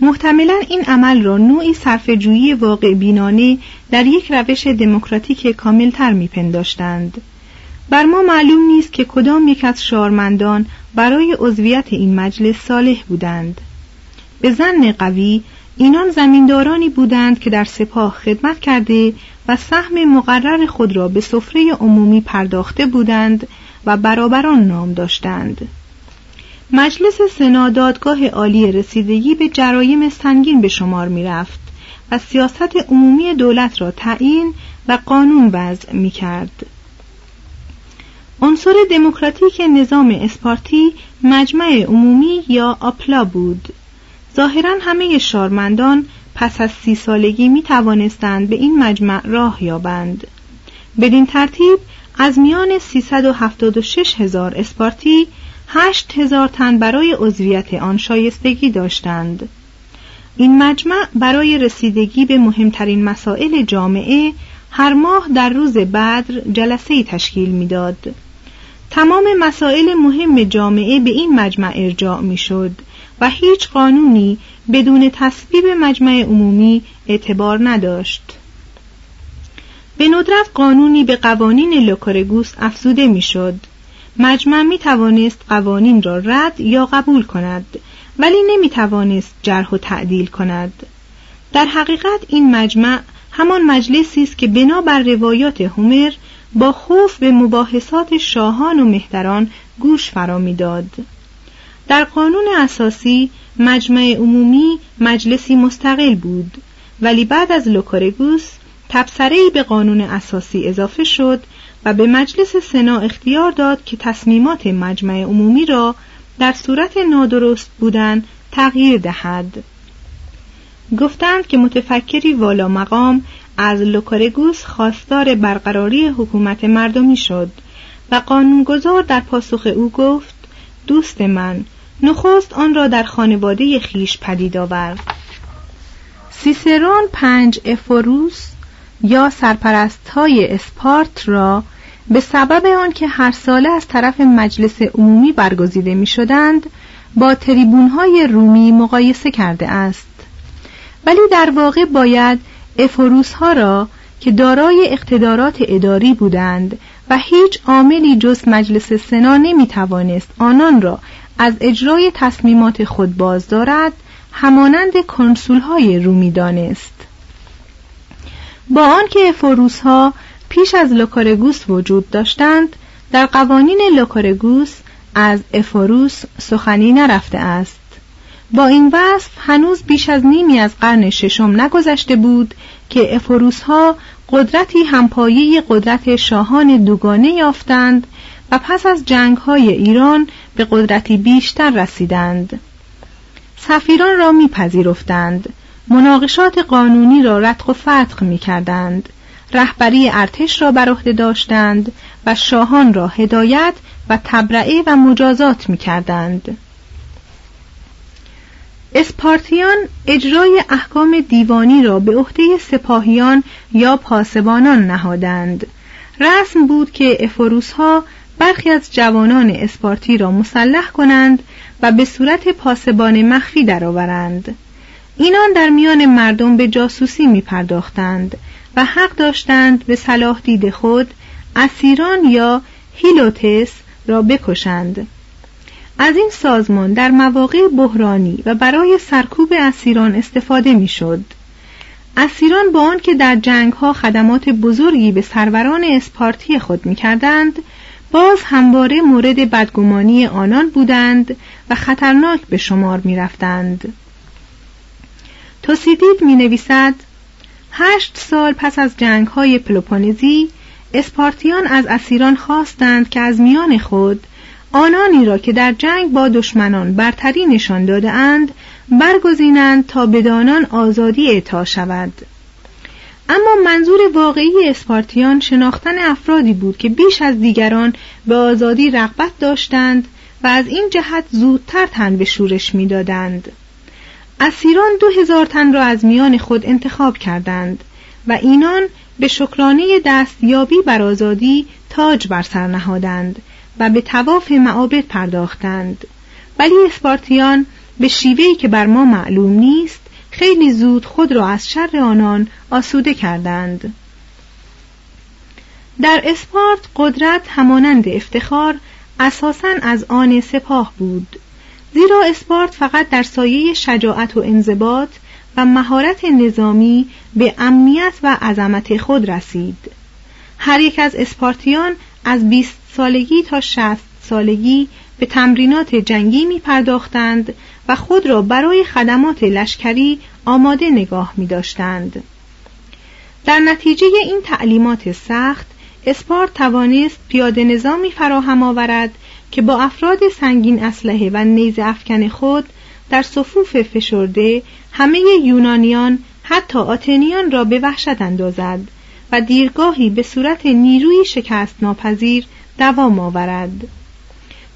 محتملا این عمل را نوعی صرفه‌جویی واقع بینانه در یک روش دموکراتیک کاملتر میپنداشتند. بر ما معلوم نیست که کدام یک از شارمندان برای عضویت این مجلس صالح بودند. به زن قوی اینان زمیندارانی بودند که در سپاه خدمت کرده و سهم مقرر خود را به سفره عمومی پرداخته بودند و برابران نام داشتند. مجلس سنا دادگاه عالی رسیدگی به جرایم سنگین به شمار می رفت و سیاست عمومی دولت را تعیین و قانون وضع می کرد. عنصر دموکراتیک نظام اسپارتی مجمع عمومی یا آپلا بود. ظاهرا همه شارمندان پس از سی سالگی می توانستند به این مجمع راه یابند. بدین ترتیب از میان 376 هزار اسپارتی هشت هزار تن برای عضویت آن شایستگی داشتند این مجمع برای رسیدگی به مهمترین مسائل جامعه هر ماه در روز بدر جلسه تشکیل می‌داد. تمام مسائل مهم جامعه به این مجمع ارجاع می‌شد و هیچ قانونی بدون تصویب مجمع عمومی اعتبار نداشت. به ندرت قانونی به قوانین لوکارگوس افزوده می‌شد. مجمع می توانست قوانین را رد یا قبول کند ولی نمی توانست جرح و تعدیل کند در حقیقت این مجمع همان مجلسی است که بنا بر روایات هومر با خوف به مباحثات شاهان و مهتران گوش فرا می‌داد. در قانون اساسی مجمع عمومی مجلسی مستقل بود ولی بعد از لوکورگوس تبصره به قانون اساسی اضافه شد و به مجلس سنا اختیار داد که تصمیمات مجمع عمومی را در صورت نادرست بودن تغییر دهد. گفتند که متفکری والا مقام از لوکورگوس خواستار برقراری حکومت مردمی شد و قانونگذار در پاسخ او گفت دوست من نخست آن را در خانواده خیش پدید آورد سیسرون پنج افوروس یا سرپرست های اسپارت را به سبب آنکه هر ساله از طرف مجلس عمومی برگزیده می شدند با تریبونهای رومی مقایسه کرده است. ولی در واقع باید افروس ها را که دارای اقتدارات اداری بودند و هیچ عاملی جز مجلس سنا نمی توانست آنان را از اجرای تصمیمات خود باز دارد همانند کنسول های رومی دانست. با آنکه افوروس ها پیش از لوکورگوس وجود داشتند در قوانین لوکورگوس از افوروس سخنی نرفته است. با این وصف هنوز بیش از نیمی از قرن ششم نگذشته بود که افوروس ها قدرتی همپایه قدرت شاهان دوگانه یافتند و پس از جنگ های ایران به قدرتی بیشتر رسیدند. سفیران را میپذیرفتند. مناقشات قانونی را رتق و فتق می کردند رهبری ارتش را بر عهده داشتند و شاهان را هدایت و تبرعه و مجازات می کردند. اسپارتیان اجرای احکام دیوانی را به عهده سپاهیان یا پاسبانان نهادند رسم بود که افروس ها برخی از جوانان اسپارتی را مسلح کنند و به صورت پاسبان مخفی درآورند اینان در میان مردم به جاسوسی می پرداختند و حق داشتند به صلاح دید خود اسیران یا هیلوتس را بکشند از این سازمان در مواقع بحرانی و برای سرکوب اسیران استفاده می‌شد. اسیران با آنکه در جنگ ها خدمات بزرگی به سروران اسپارتی خود می‌کردند باز همواره مورد بدگمانی آنان بودند و خطرناک به شمار می‌رفتند توسیدید می نویسد هشت سال پس از جنگ های پلوپونزی اسپارتیان از اسیران خواستند که از میان خود آنانی را که در جنگ با دشمنان برتری نشان داده اند برگزینند تا بدانان آزادی اعطا شود اما منظور واقعی اسپارتیان شناختن افرادی بود که بیش از دیگران به آزادی رغبت داشتند و از این جهت زودتر تن به شورش می‌دادند. اسیران دو هزار تن را از میان خود انتخاب کردند و اینان به شکرانه دستیابی بر آزادی تاج بر سر نهادند و به تواف معابد پرداختند. ولی اسپارتیان به شیوهی که بر ما معلوم نیست خیلی زود خود را از شر آنان آسوده کردند. در اسپارت قدرت همانند افتخار اساساً از آن سپاه بود. زیرا اسپارت فقط در سایه شجاعت و انضباط و مهارت نظامی به امنیت و عظمت خود رسید هر یک از اسپارتیان از 20 سالگی تا 60 سالگی به تمرینات جنگی می پرداختند و خود را برای خدمات لشکری آماده نگاه می داشتند. در نتیجه این تعلیمات سخت اسپارت توانست پیاده نظامی فراهم آورد که با افراد سنگین اسلحه و نیز افکن خود در صفوف فشرده همه یونانیان حتی آتنیان را به وحشت اندازد و دیرگاهی به صورت نیروی شکست ناپذیر دوام آورد.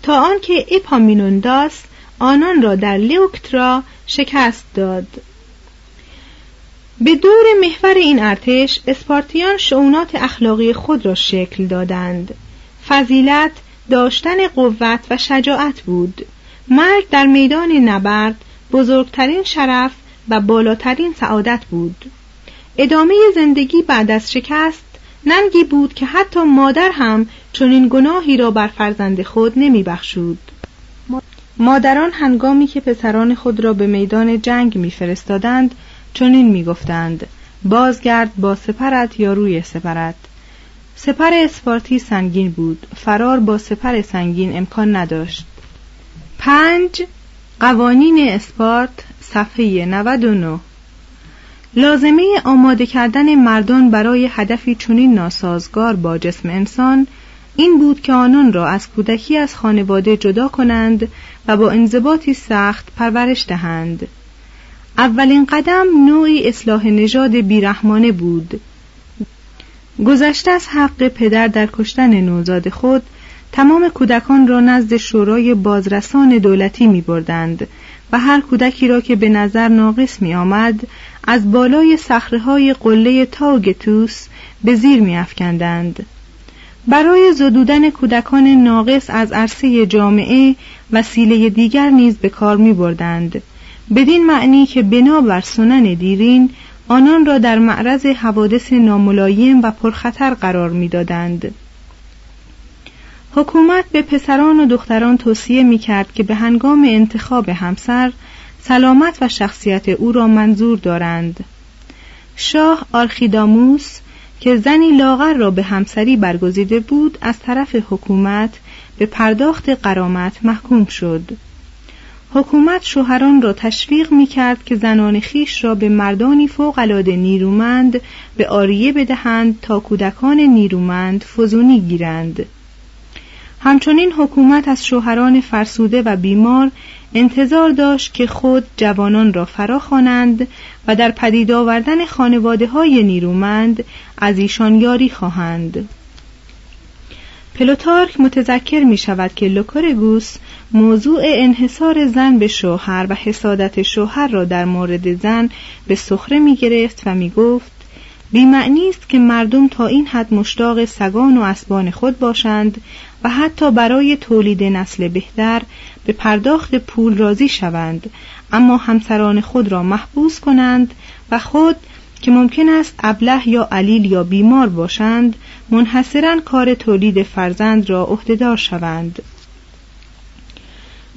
تا آنکه اپامینونداس آنان را در لیوکترا شکست داد. به دور محور این ارتش اسپارتیان شعونات اخلاقی خود را شکل دادند. فضیلت داشتن قوت و شجاعت بود. مرگ در میدان نبرد بزرگترین شرف و بالاترین سعادت بود. ادامه زندگی بعد از شکست ننگی بود که حتی مادر هم چنین گناهی را بر فرزند خود نمی بخشود. مادران هنگامی که پسران خود را به میدان جنگ میفرستادند چنین می‌گفتند بازگرد با سپرت یا روی سپرت؟ سپر اسپارتی سنگین بود. فرار با سپر سنگین امکان نداشت. پنج قوانین اسپارت صفحه 99 لازمه آماده کردن مردان برای هدفی چنین ناسازگار با جسم انسان این بود که آنان را از کودکی از خانواده جدا کنند و با انضباطی سخت پرورش دهند. اولین قدم نوعی اصلاح نژاد بیرحمانه بود. گذشته از حق پدر در کشتن نوزاد خود تمام کودکان را نزد شورای بازرسان دولتی می بردند و هر کودکی را که به نظر ناقص می آمد از بالای سخره های قله تاوگتوس به زیر می افکندند. برای زدودن کودکان ناقص از عرصه جامعه وسیله دیگر نیز به کار می بردند بدین معنی که بنا بر سنن دیرین آنان را در معرض حوادث ناملایم و پرخطر قرار می‌دادند. حکومت به پسران و دختران توصیه می کرد که به هنگام انتخاب همسر سلامت و شخصیت او را منظور دارند. شاه آرخیداموس که زنی لاغر را به همسری برگزیده بود از طرف حکومت به پرداخت قرامت محکوم شد. حکومت شوهران را تشویق می کرد که زنان خیش را به مردانی فوقالعاده نیرومند به آریه بدهند تا کودکان نیرومند فزونی گیرند. همچنین حکومت از شوهران فرسوده و بیمار انتظار داشت که خود جوانان را فرا خوانند و در پدید آوردن خانواده های نیرومند از ایشان یاری خواهند. پلوتارک متذکر می شود که لوکورگوس موضوع انحصار زن به شوهر و حسادت شوهر را در مورد زن به سخره می گرفت و می گفت بیمعنی است که مردم تا این حد مشتاق سگان و اسبان خود باشند و حتی برای تولید نسل بهتر به پرداخت پول راضی شوند اما همسران خود را محبوس کنند و خود که ممکن است ابله یا علیل یا بیمار باشند منحصرا کار تولید فرزند را عهدهدار شوند.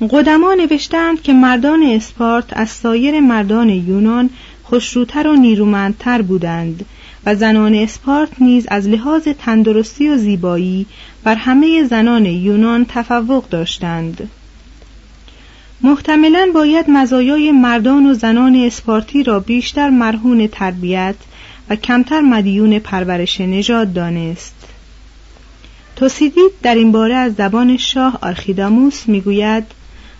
قدما نوشتند که مردان اسپارت از سایر مردان یونان خوشروتر و نیرومندتر بودند و زنان اسپارت نیز از لحاظ تندرستی و زیبایی بر همه زنان یونان تفوق داشتند. محتملا باید مزایای مردان و زنان اسپارتی را بیشتر مرهون تربیت و کمتر مدیون پرورش نژاد دانست. توسیدید در این باره از زبان شاه آرخیداموس می‌گوید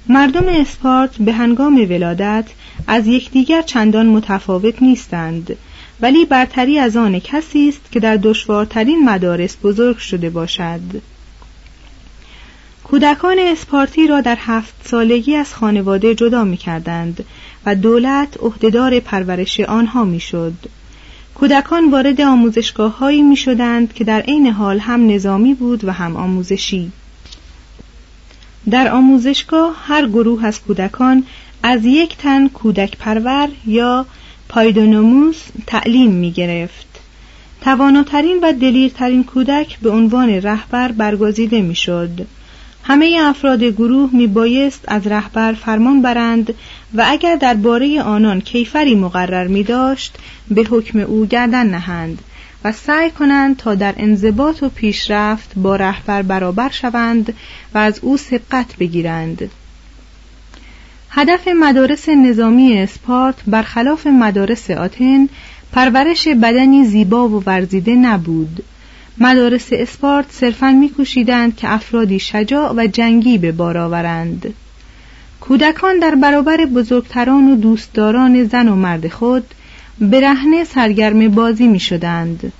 مردم اسپارت به هنگام ولادت از یکدیگر چندان متفاوت نیستند ولی برتری از آن کسی است که در دشوارترین مدارس بزرگ شده باشد. کودکان اسپارتی را در هفت سالگی از خانواده جدا می کردند و دولت عهدهدار پرورش آنها می شد. کودکان وارد آموزشگاه هایی می شدند که در عین حال هم نظامی بود و هم آموزشی. در آموزشگاه هر گروه از کودکان از یک تن کودک پرور یا پایدونوموس تعلیم می گرفت. تواناترین و دلیرترین کودک به عنوان رهبر برگزیده می شد. همه افراد گروه می بایست از رهبر فرمان برند و اگر درباره آنان کیفری مقرر می داشت به حکم او گردن نهند و سعی کنند تا در انضباط و پیشرفت با رهبر برابر شوند و از او سبقت بگیرند. هدف مدارس نظامی اسپارت برخلاف مدارس آتن پرورش بدنی زیبا و ورزیده نبود. مدارس اسپارت صرفا میکوشیدند که افرادی شجاع و جنگی به بار آورند کودکان در برابر بزرگتران و دوستداران زن و مرد خود برهنه سرگرم بازی می شدند.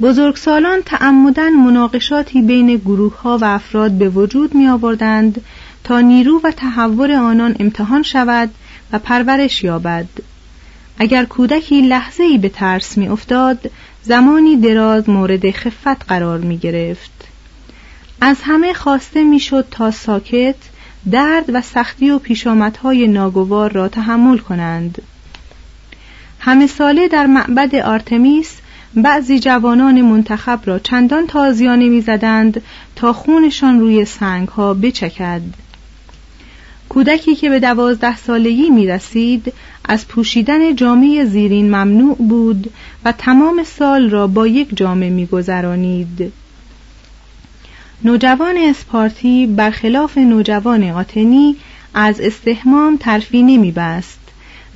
بزرگسالان تعمدن مناقشاتی بین گروه ها و افراد به وجود می آوردند تا نیرو و تحور آنان امتحان شود و پرورش یابد اگر کودکی لحظه ای به ترس می افتاد زمانی دراز مورد خفت قرار می گرفت. از همه خواسته می شد تا ساکت درد و سختی و پیشامدهای ناگوار را تحمل کنند. همه ساله در معبد آرتمیس بعضی جوانان منتخب را چندان تازیانه می‌زدند تا خونشان روی سنگ ها بچکد. کودکی که به دوازده سالگی می رسید از پوشیدن جامعه زیرین ممنوع بود و تمام سال را با یک جامعه می گذرانید. نوجوان اسپارتی برخلاف نوجوان آتنی از استحمام ترفی نمی بست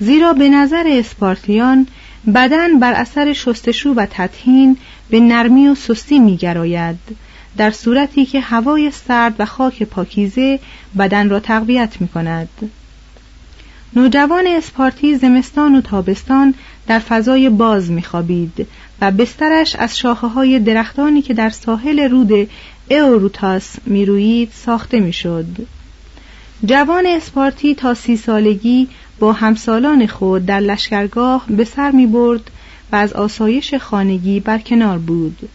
زیرا به نظر اسپارتیان بدن بر اثر شستشو و تطهین به نرمی و سستی می گراید در صورتی که هوای سرد و خاک پاکیزه بدن را تقویت می کند. نوجوان اسپارتی زمستان و تابستان در فضای باز میخوابید و بسترش از شاخه های درختانی که در ساحل رود ایوروتاس میرویید ساخته می‌شد. جوان اسپارتی تا سی سالگی با همسالان خود در لشکرگاه به سر می برد و از آسایش خانگی برکنار بود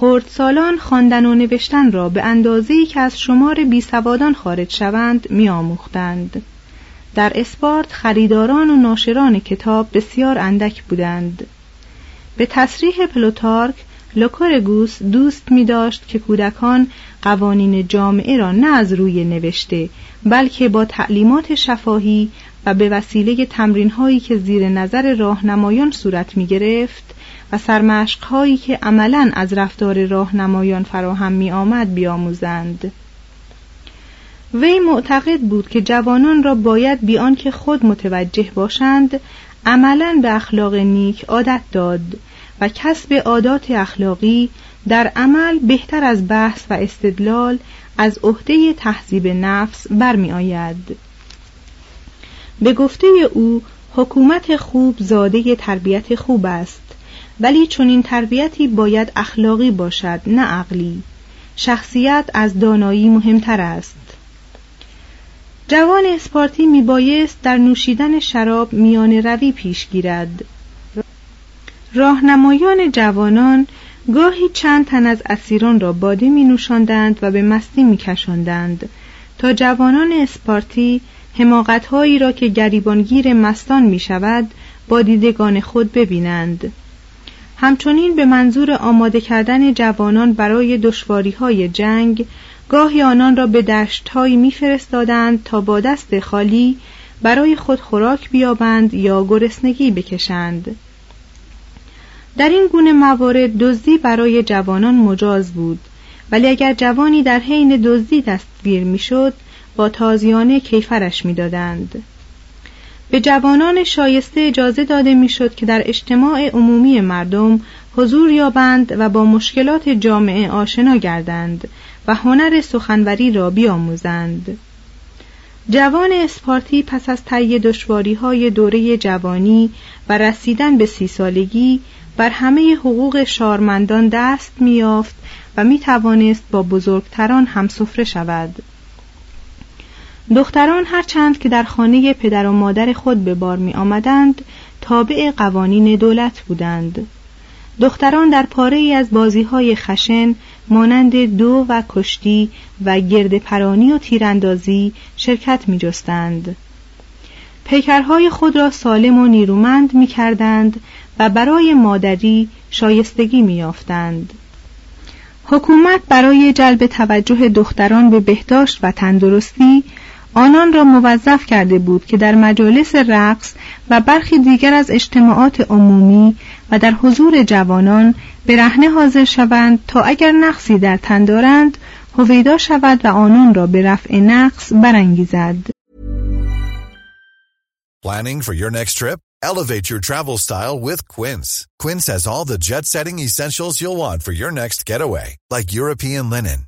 خردسالان خواندن و نوشتن را به اندازه‌ای که از شمار بیسوادان خارج شوند میآموختند. در اسپارت خریداران و ناشران کتاب بسیار اندک بودند. به تصریح پلوتارک لوکورگوس دوست می داشت که کودکان قوانین جامعه را نه از روی نوشته بلکه با تعلیمات شفاهی و به وسیله تمرین هایی که زیر نظر راهنمایان صورت می گرفت و سرمشق هایی که عملا از رفتار راهنمایان فراهم می آمد بیاموزند. وی معتقد بود که جوانان را باید بیان که خود متوجه باشند عملا به اخلاق نیک عادت داد و کسب عادات اخلاقی در عمل بهتر از بحث و استدلال از عهده تهذیب نفس برمی آید. به گفته او حکومت خوب زاده تربیت خوب است ولی چون این تربیتی باید اخلاقی باشد نه عقلی. شخصیت از دانایی مهمتر است. جوان اسپارتی می بایست در نوشیدن شراب میان روی پیش گیرد. راهنمایان جوانان گاهی چند تن از اسیران را باده می و به مستی می کشندند تا جوانان اسپارتی حماقتهایی را که گریبانگیر مستان می شود با دیدگان خود ببینند. همچنین به منظور آماده کردن جوانان برای دشواری های جنگ گاهی آنان را به دشتهایی میفرستادند تا با دست خالی برای خود خوراک بیابند یا گرسنگی بکشند. در این گونه موارد دزدی برای جوانان مجاز بود ولی اگر جوانی در حین دزدی دستگیر می‌شد با تازیانه کیفرش می‌دادند. به جوانان شایسته اجازه داده می‌شد که در اجتماع عمومی مردم حضور یابند و با مشکلات جامعه آشنا گردند و هنر سخنوری را بیاموزند. جوان اسپارتی پس از طی دشواری های دوره جوانی و رسیدن به سی سالگی بر همه حقوق شارمندان دست میافت و می توانست با بزرگتران هم سفره شود. دختران هرچند که در خانه پدر و مادر خود به بار می آمدند تابع قوانین دولت بودند دختران در پاره ای از بازی های خشن مانند دو و کشتی و گرد پرانی و تیراندازی شرکت می جستند. پیکرهای خود را سالم و نیرومند می کردند و برای مادری شایستگی می یافتند. حکومت برای جلب توجه دختران به بهداشت و تندرستی آنان را موظف کرده بود که در مجالس رقص و برخی دیگر از اجتماعات عمومی و در حضور جوانان به رهنه حاضر شوند تا اگر نقصی در تن دارند هویدا شود و آنان را به رفع نقص برانگیزد. Planning for your next trip? Elevate your travel style with Quince. Quince has all the jet-setting essentials you'll want for your next getaway, like European linen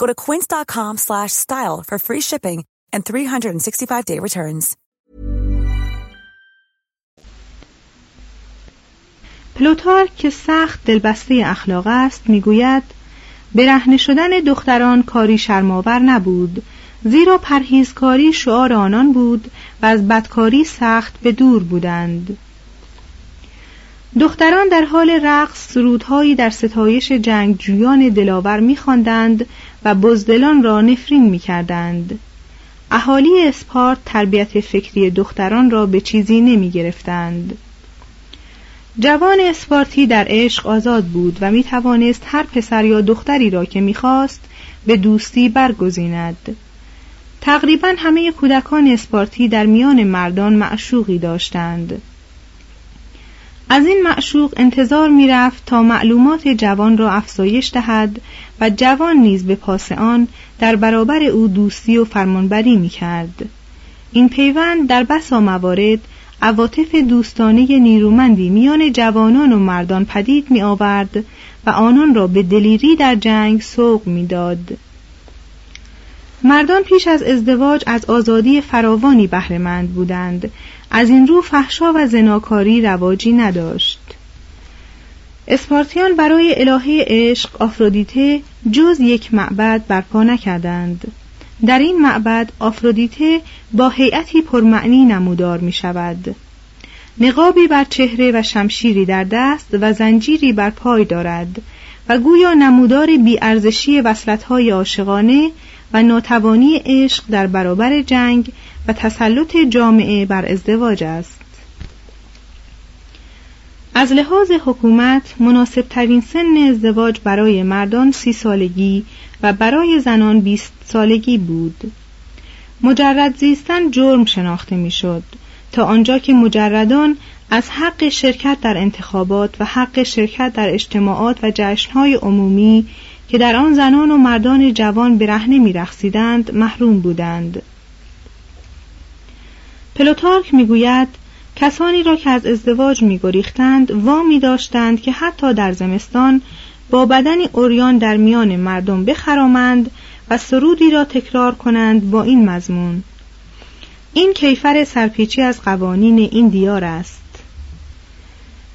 Go to quince.com/style for free shipping and 365-day returns. پلوتار که سخت دلبسته اخلاق است می‌گوید برهنه شدن دختران کاری شرماور نبود زیرا پرهیزکاری شعار آنان بود و از بدکاری سخت به دور بودند دختران در حال رقص سرودهایی در ستایش جنگجویان دلاور میخواندند و بزدلان را نفرین می‌کردند اهالی اسپارت تربیت فکری دختران را به چیزی نمی گرفتند. جوان اسپارتی در عشق آزاد بود و می توانست هر پسر یا دختری را که می‌خواست به دوستی برگزیند. تقریبا همه کودکان اسپارتی در میان مردان معشوقی داشتند. از این معشوق انتظار می‌رفت تا معلومات جوان را افزایش دهد و جوان نیز به پاس آن در برابر او دوستی و فرمانبری می کرد. این پیوند در بسا موارد عواطف دوستانه نیرومندی میان جوانان و مردان پدید می آورد و آنان را به دلیری در جنگ سوق می داد. مردان پیش از ازدواج از آزادی فراوانی بهرهمند بودند از این رو فحشا و زناکاری رواجی نداشت. اسپارتیان برای الهه عشق آفرودیته جز یک معبد برپا نکردند. در این معبد آفرودیته با هیئتی پرمعنی نمودار می شود نقابی بر چهره و شمشیری در دست و زنجیری بر پای دارد و گویا نمودار بیارزشی وصلتهای عاشقانه و ناتوانی عشق در برابر جنگ و تسلط جامعه بر ازدواج است. از لحاظ حکومت مناسب ترین سن ازدواج برای مردان سی سالگی و برای زنان بیست سالگی بود. مجرد زیستن جرم شناخته می‌شد تا آنجا که مجردان از حق شرکت در انتخابات و حق شرکت در اجتماعات و جشنهای عمومی که در آن زنان و مردان جوان برهنه میرقصیدند محروم بودند. پلوتارک می‌گوید کسانی را که از ازدواج میگریختند وامی داشتند که حتی در زمستان با بدنی اوریان در میان مردم بخرامند و سرودی را تکرار کنند با این مضمون این کیفر سرپیچی از قوانین این دیار است.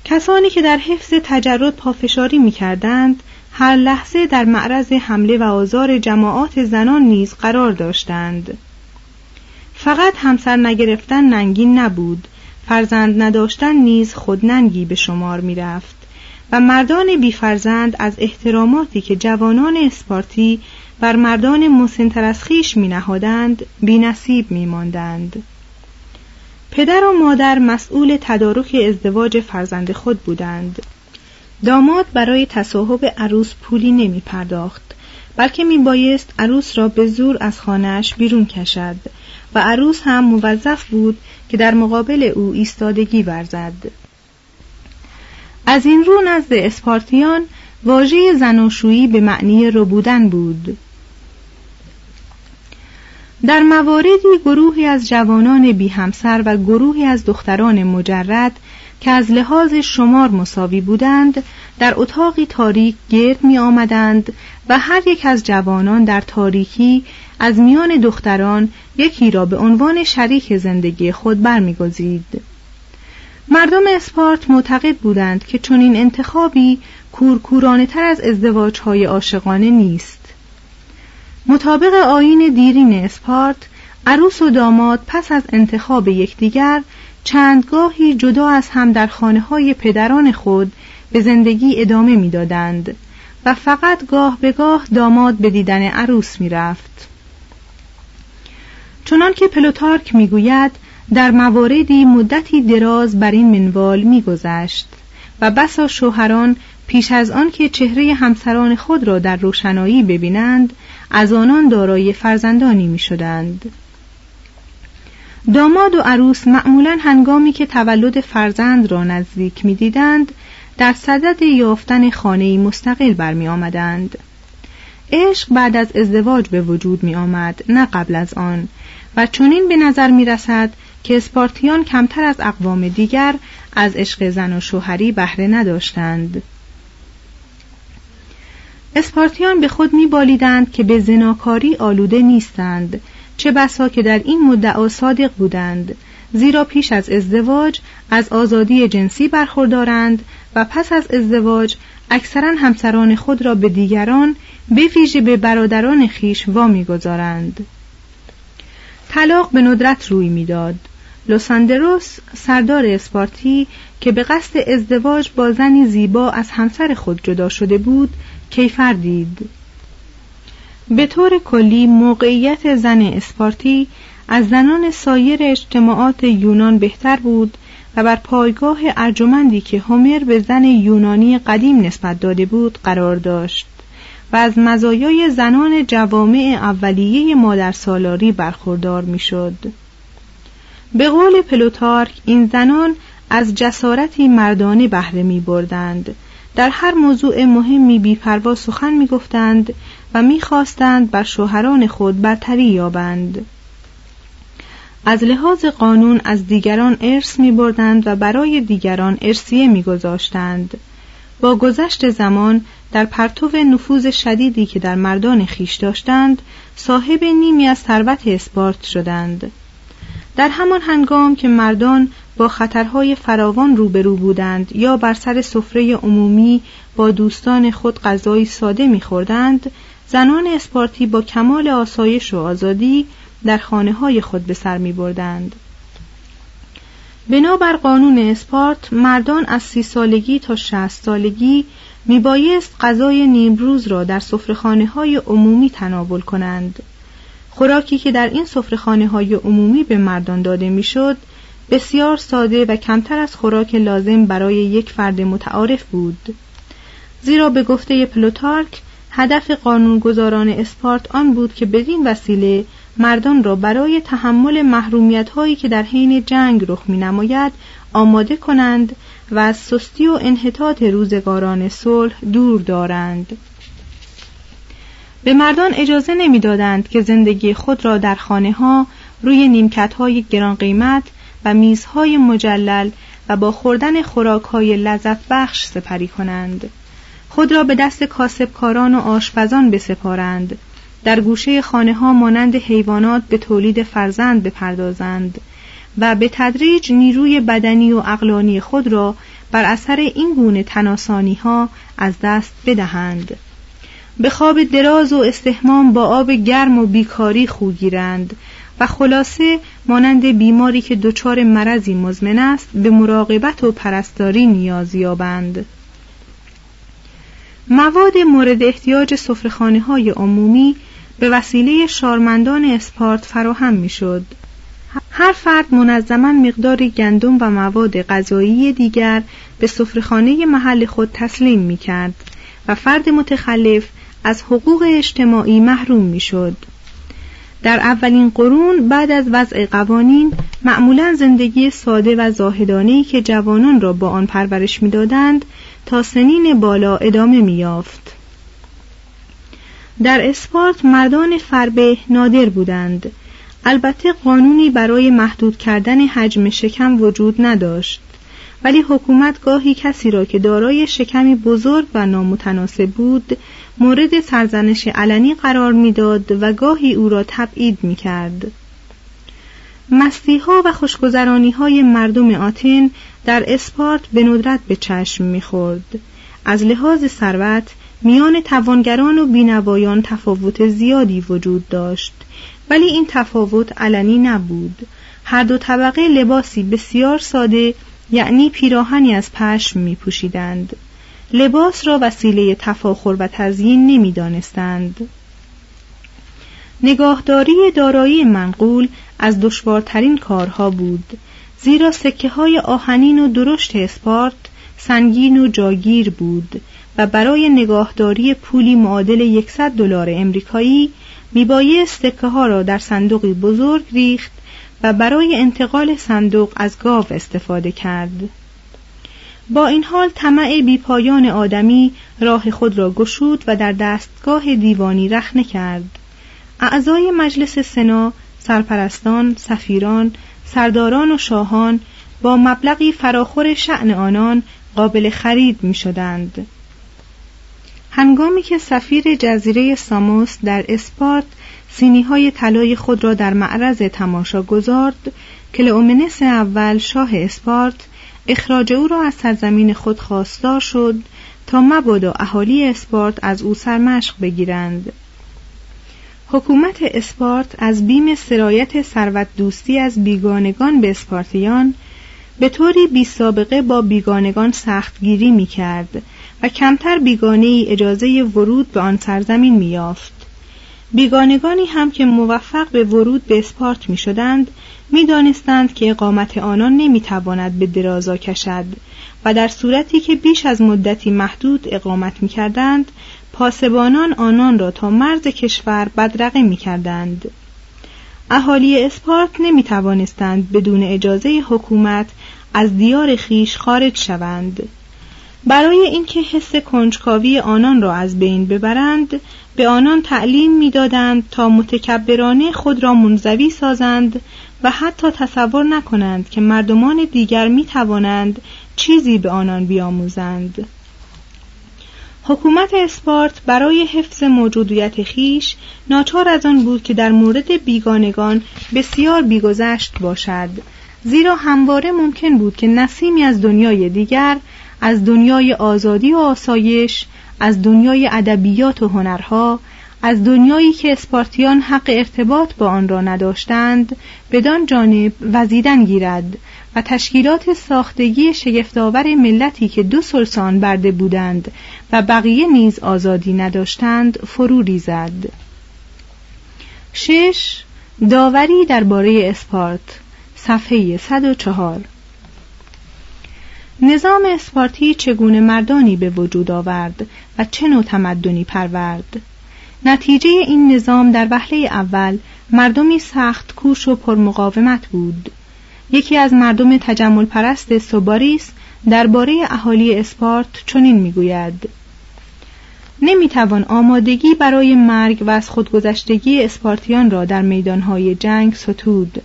کسانی که در حفظ تجرد پافشاری می کردند هر لحظه در معرض حمله و آزار جماعات زنان نیز قرار داشتند. فقط همسر نگرفتن ننگین نبود. فرزند نداشتن نیز خودننگی به شمار می رفت و مردان بیفرزند از احتراماتی که جوانان اسپارتی بر مردان مسنتر از خیش می نهادند بی نصیب می ماندند. پدر و مادر مسئول تدارک ازدواج فرزند خود بودند. داماد برای تصاحب عروس پولی نمی پرداخت بلکه می بایست عروس را به زور از خانهاش بیرون کشد. و عروس هم موظف بود که در مقابل او ایستادگی ورزد. از این رو نزد اسپارتیان واژه زناشویی به معنی ربودن بود. در مواردی گروهی از جوانان بی همسر و گروهی از دختران مجرد که از لحاظ شمار مساوی بودند در اتاقی تاریک گرد می آمدند و هر یک از جوانان در تاریکی از میان دختران یکی را به عنوان شریک زندگی خود برمیگزید. مردم اسپارت معتقد بودند که چنین انتخابی کورکورانه تر از ازدواج های عاشقانه نیست. مطابق آین دیرین اسپارت عروس و داماد پس از انتخاب یکدیگر چندگاهی جدا از هم در خانه های پدران خود به زندگی ادامه می‌دادند و فقط گاه به گاه داماد به دیدن عروس می‌رفت. چنان که پلوتارک می‌گوید در مواردی مدتی دراز بر این منوال میگذشت و بسا شوهران پیش از آن که چهره همسران خود را در روشنایی ببینند از آنان دارای فرزندانی می شدند. داماد و عروس معمولا هنگامی که تولد فرزند را نزدیک می دیدند در صدد یافتن خانه مستقل برمی آمدند. عشق بعد از ازدواج به وجود می آمد نه قبل از آن و چنین به نظر می رسد که اسپارتیان کمتر از اقوام دیگر از عشق زن و شوهری بهره نداشتند اسپارتیان به خود میبالیدند که به زناکاری آلوده نیستند چه بسا که در این مدعا صادق بودند زیرا پیش از ازدواج از آزادی جنسی برخوردارند و پس از ازدواج اکثرا همسران خود را به دیگران به ویژه به برادران خیش وا می‌گذارند طلاق به ندرت روی می‌داد. لوساندروس سردار اسپارتی که به قصد ازدواج با زنی زیبا از همسر خود جدا شده بود کیفر دید. به طور کلی موقعیت زن اسپارتی از زنان سایر اجتماعات یونان بهتر بود و بر پایگاه ارجمندی که هومر به زن یونانی قدیم نسبت داده بود قرار داشت و از مزایای زنان جوامع اولیه مادر سالاری برخوردار می‌شد. به قول پلوتارک این زنان از جسارتی مردانه بهره می بردند در هر موضوع مهمی بیپروا سخن می گفتند و می‌خواستند بر شوهران خود برتری یابند از لحاظ قانون از دیگران ارث می بردند و برای دیگران ارسیه می گذاشتند. با گذشت زمان در پرتو نفوذ شدیدی که در مردان خیش داشتند صاحب نیمی از ثروت اسپارت شدند در همان هنگام که مردان با خطرهای فراوان روبرو بودند یا بر سر سفره عمومی با دوستان خود غذای ساده میخوردند زنان اسپارتی با کمال آسایش و آزادی در خانه های خود به سر می بردند. بنابر قانون اسپارت مردان از سی سالگی تا شهست سالگی می بایست غذای نیمروز را در سفرخانه های عمومی تناول کنند خوراکی که در این سفرخانه های عمومی به مردان داده می‌شد بسیار ساده و کمتر از خوراک لازم برای یک فرد متعارف بود زیرا به گفته پلوتارک هدف قانونگذاران اسپارت آن بود که بدین وسیله مردان را برای تحمل محرومیت هایی که در حین جنگ رخ می نماید آماده کنند و از سستی و انحطاط روزگاران صلح دور دارند. به مردان اجازه نمی‌دادند که زندگی خود را در خانه ها روی نیمکت های گران قیمت و میزهای مجلل و با خوردن خوراک های لذت بخش سپری کنند. خود را به دست کاسبکاران و آشپزان بسپارند. در گوشه خانه ها مانند حیوانات به تولید فرزند بپردازند و به تدریج نیروی بدنی و اقلانی خود را بر اثر این گونه تناسانی ها از دست بدهند. به خواب دراز و استحمام با آب گرم و بیکاری خوگیرند و خلاصه مانند بیماری که دچار مرضی مزمن است به مراقبت و پرستاری نیاز یابند. مواد مورد احتیاج سفرخانه های عمومی به وسیله شارمندان اسپارت فراهم می‌شد. هر فرد منظما مقداری گندم و مواد غذایی دیگر به سفرخانه محل خود تسلیم می کرد و فرد متخلف از حقوق اجتماعی محروم می شد. در اولین قرون بعد از وضع قوانین معمولا زندگی ساده و زاهدانهی که جوانان را با آن پرورش می‌دادند تا سنین بالا ادامه میافت در اسپارت مردان فربه نادر بودند. البته قانونی برای محدود کردن حجم شکم وجود نداشت. ولی حکومت گاهی کسی را که دارای شکمی بزرگ و نامتناسب بود مورد سرزنش علنی قرار می‌داد و گاهی او را تبعید می کرد. مسیحا و خوشگذرانی های مردم آتن در اسپارت به ندرت به چشم می‌خورد. از لحاظ ثروت میان توانگران و بینوایان تفاوت زیادی وجود داشت ولی این تفاوت علنی نبود هر دو طبقه لباسی بسیار ساده یعنی پیراهنی از پشم می پوشیدند. لباس را وسیله تفاخر و تزیین نمی دانستند. نگاهداری دارایی منقول از دشوارترین کارها بود زیرا سکه های آهنین و درشت اسپارت سنگین و جاگیر بود و برای نگاهداری پولی معادل 100 دلار امریکایی میبایست سکه ها را در صندوقی بزرگ ریخت و برای انتقال صندوق از گاو استفاده کرد. با این حال طمع بیپایان آدمی راه خود را گشود و در دستگاه دیوانی رخنه کرد. اعضای مجلس سنا سرپرستان سفیران سرداران و شاهان با مبلغی فراخور شعن آنان قابل خرید می شدند. هنگامی که سفیر جزیره ساموس در اسپارت سینی های طلای خود را در معرض تماشا گذارد کلئومنس اول شاه اسپارت اخراج او را از سرزمین خود خواستار شد تا مبادا اهالی اسپارت از او سرمشق بگیرند حکومت اسپارت از بیم سرایت ثروت دوستی از بیگانگان به اسپارتیان به طوری بی سابقه با بیگانگان سختگیری می کرد و کمتر بیگانه ای اجازه ورود به آن سرزمین می یافت. بیگانگانی هم که موفق به ورود به اسپارت می شدند می دانستند که اقامت آنان نمی تواند به درازا کشد و در صورتی که بیش از مدتی محدود اقامت می کردند پاسبانان آنان را تا مرز کشور بدرقه می کردند. اهالی اسپارت نمی توانستند بدون اجازه حکومت از دیار خیش خارج شوند. برای اینکه حس کنجکاوی آنان را از بین ببرند به آنان تعلیم می‌دادند تا متکبرانه خود را منزوی سازند و حتی تصور نکنند که مردمان دیگر می توانند چیزی به آنان بیاموزند حکومت اسپارت برای حفظ موجودیت خیش ناچار از آن بود که در مورد بیگانگان بسیار بیگذشت باشد. زیرا همواره ممکن بود که نسیمی از دنیای دیگر از دنیای آزادی و آسایش از دنیای ادبیات و هنرها از دنیایی که اسپارتیان حق ارتباط با آن را نداشتند بدان جانب وزیدن گیرد. و تشکیلات ساختگی شگفتآور ملتی که دو سلسان برده بودند و بقیه نیز آزادی نداشتند فرو ریزد. شش داوری درباره اسپارت صفحه 104 نظام اسپارتی چگونه مردانی به وجود آورد و چه نوع تمدنی پرورد؟ نتیجه این نظام در وهله اول مردمی سخت کوش و پرمقاومت بود. یکی از مردم تجمل پرست سوباریس درباره اهالی اسپارت چنین می‌گوید نمی‌توان آمادگی برای مرگ و از خودگذشتگی اسپارتیان را در میدانهای جنگ ستود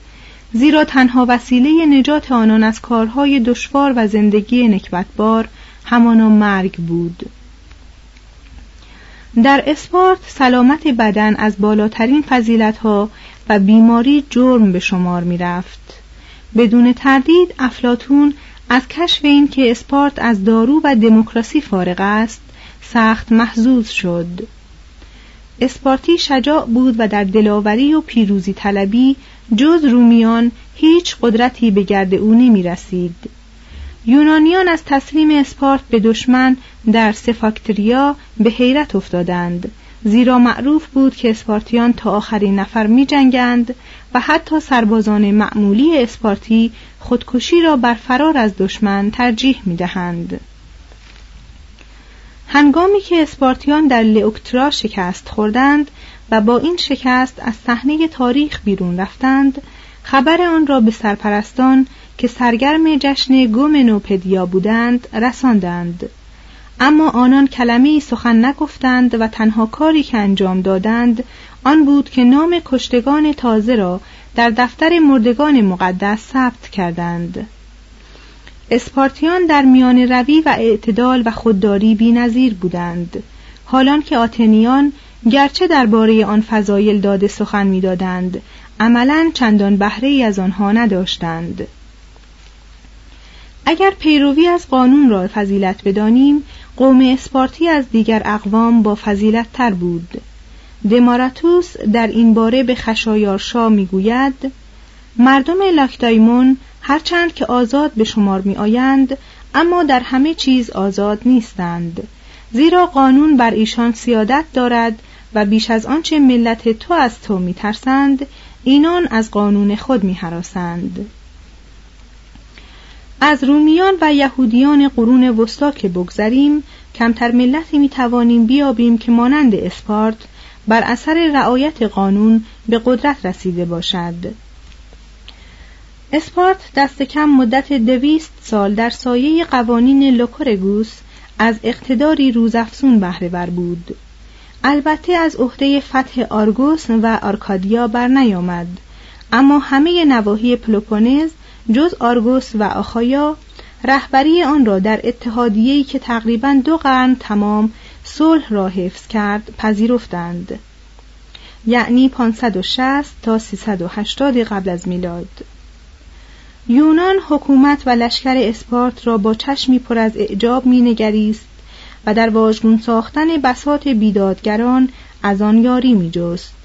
زیرا تنها وسیله نجات آنان از کارهای دشوار و زندگی نکبتبار همانا مرگ بود در اسپارت سلامت بدن از بالاترین فضیلتها و بیماری جرم به شمار می رفت. بدون تردید افلاتون از کشف این که اسپارت از دارو و دموکراسی فارغ است سخت محزوز شد اسپارتی شجاع بود و در دلاوری و پیروزی طلبی جز رومیان هیچ قدرتی به گرد او نمی رسید. یونانیان از تسلیم اسپارت به دشمن در سفاکتریا به حیرت افتادند زیرا معروف بود که اسپارتیان تا آخرین نفر می جنگند و حتی سربازان معمولی اسپارتی خودکشی را بر فرار از دشمن ترجیح می دهند. هنگامی که اسپارتیان در لئوکترا شکست خوردند و با این شکست از صحنه تاریخ بیرون رفتند خبر آن را به سرپرستان که سرگرم جشن گومنوپدیا بودند رساندند اما آنان کلمه سخن نگفتند و تنها کاری که انجام دادند آن بود که نام کشتگان تازه را در دفتر مردگان مقدس ثبت کردند. اسپارتیان در میان روی و اعتدال و خودداری بینظیر بودند حالان که آتنیان گرچه درباره آن فضایل داده سخن می‌دادند عملا چندان بهره از آنها نداشتند. اگر پیروی از قانون را فضیلت بدانیم قوم اسپارتی از دیگر اقوام با فضیلت تر بود. دماراتوس در این باره به خشایارشا می‌گوید مردم لاکتایمون هرچند که آزاد به شمار می آیند اما در همه چیز آزاد نیستند. زیرا قانون بر ایشان سیادت دارد و بیش از آنچه ملت تو از تو میترسند اینان از قانون خود میهراسند. از رومیان و یهودیان قرون وسطا که بگذریم کمتر ملتی می‌توانیم بیابیم که مانند اسپارت بر اثر رعایت قانون به قدرت رسیده باشد. اسپارت دست کم مدت دویست سال در سایه قوانین لوکورگوس از اقتداری روزافزون بهره ور بود. البته از عهده فتح آرگوس و آرکادیا بر نیامد اما همه نواحی پلوپونز جز آرگوس و آخایا رهبری آن را در اتحادیه‌ای که تقریبا دو قرن تمام صلح را حفظ کرد پذیرفتند. یعنی 560 تا 380 قبل از میلاد. یونان حکومت و لشکر اسپارت را با چشمی پر از اعجاب مینگریست و در واژگون ساختن بساط بیدادگران از آن یاری میجست.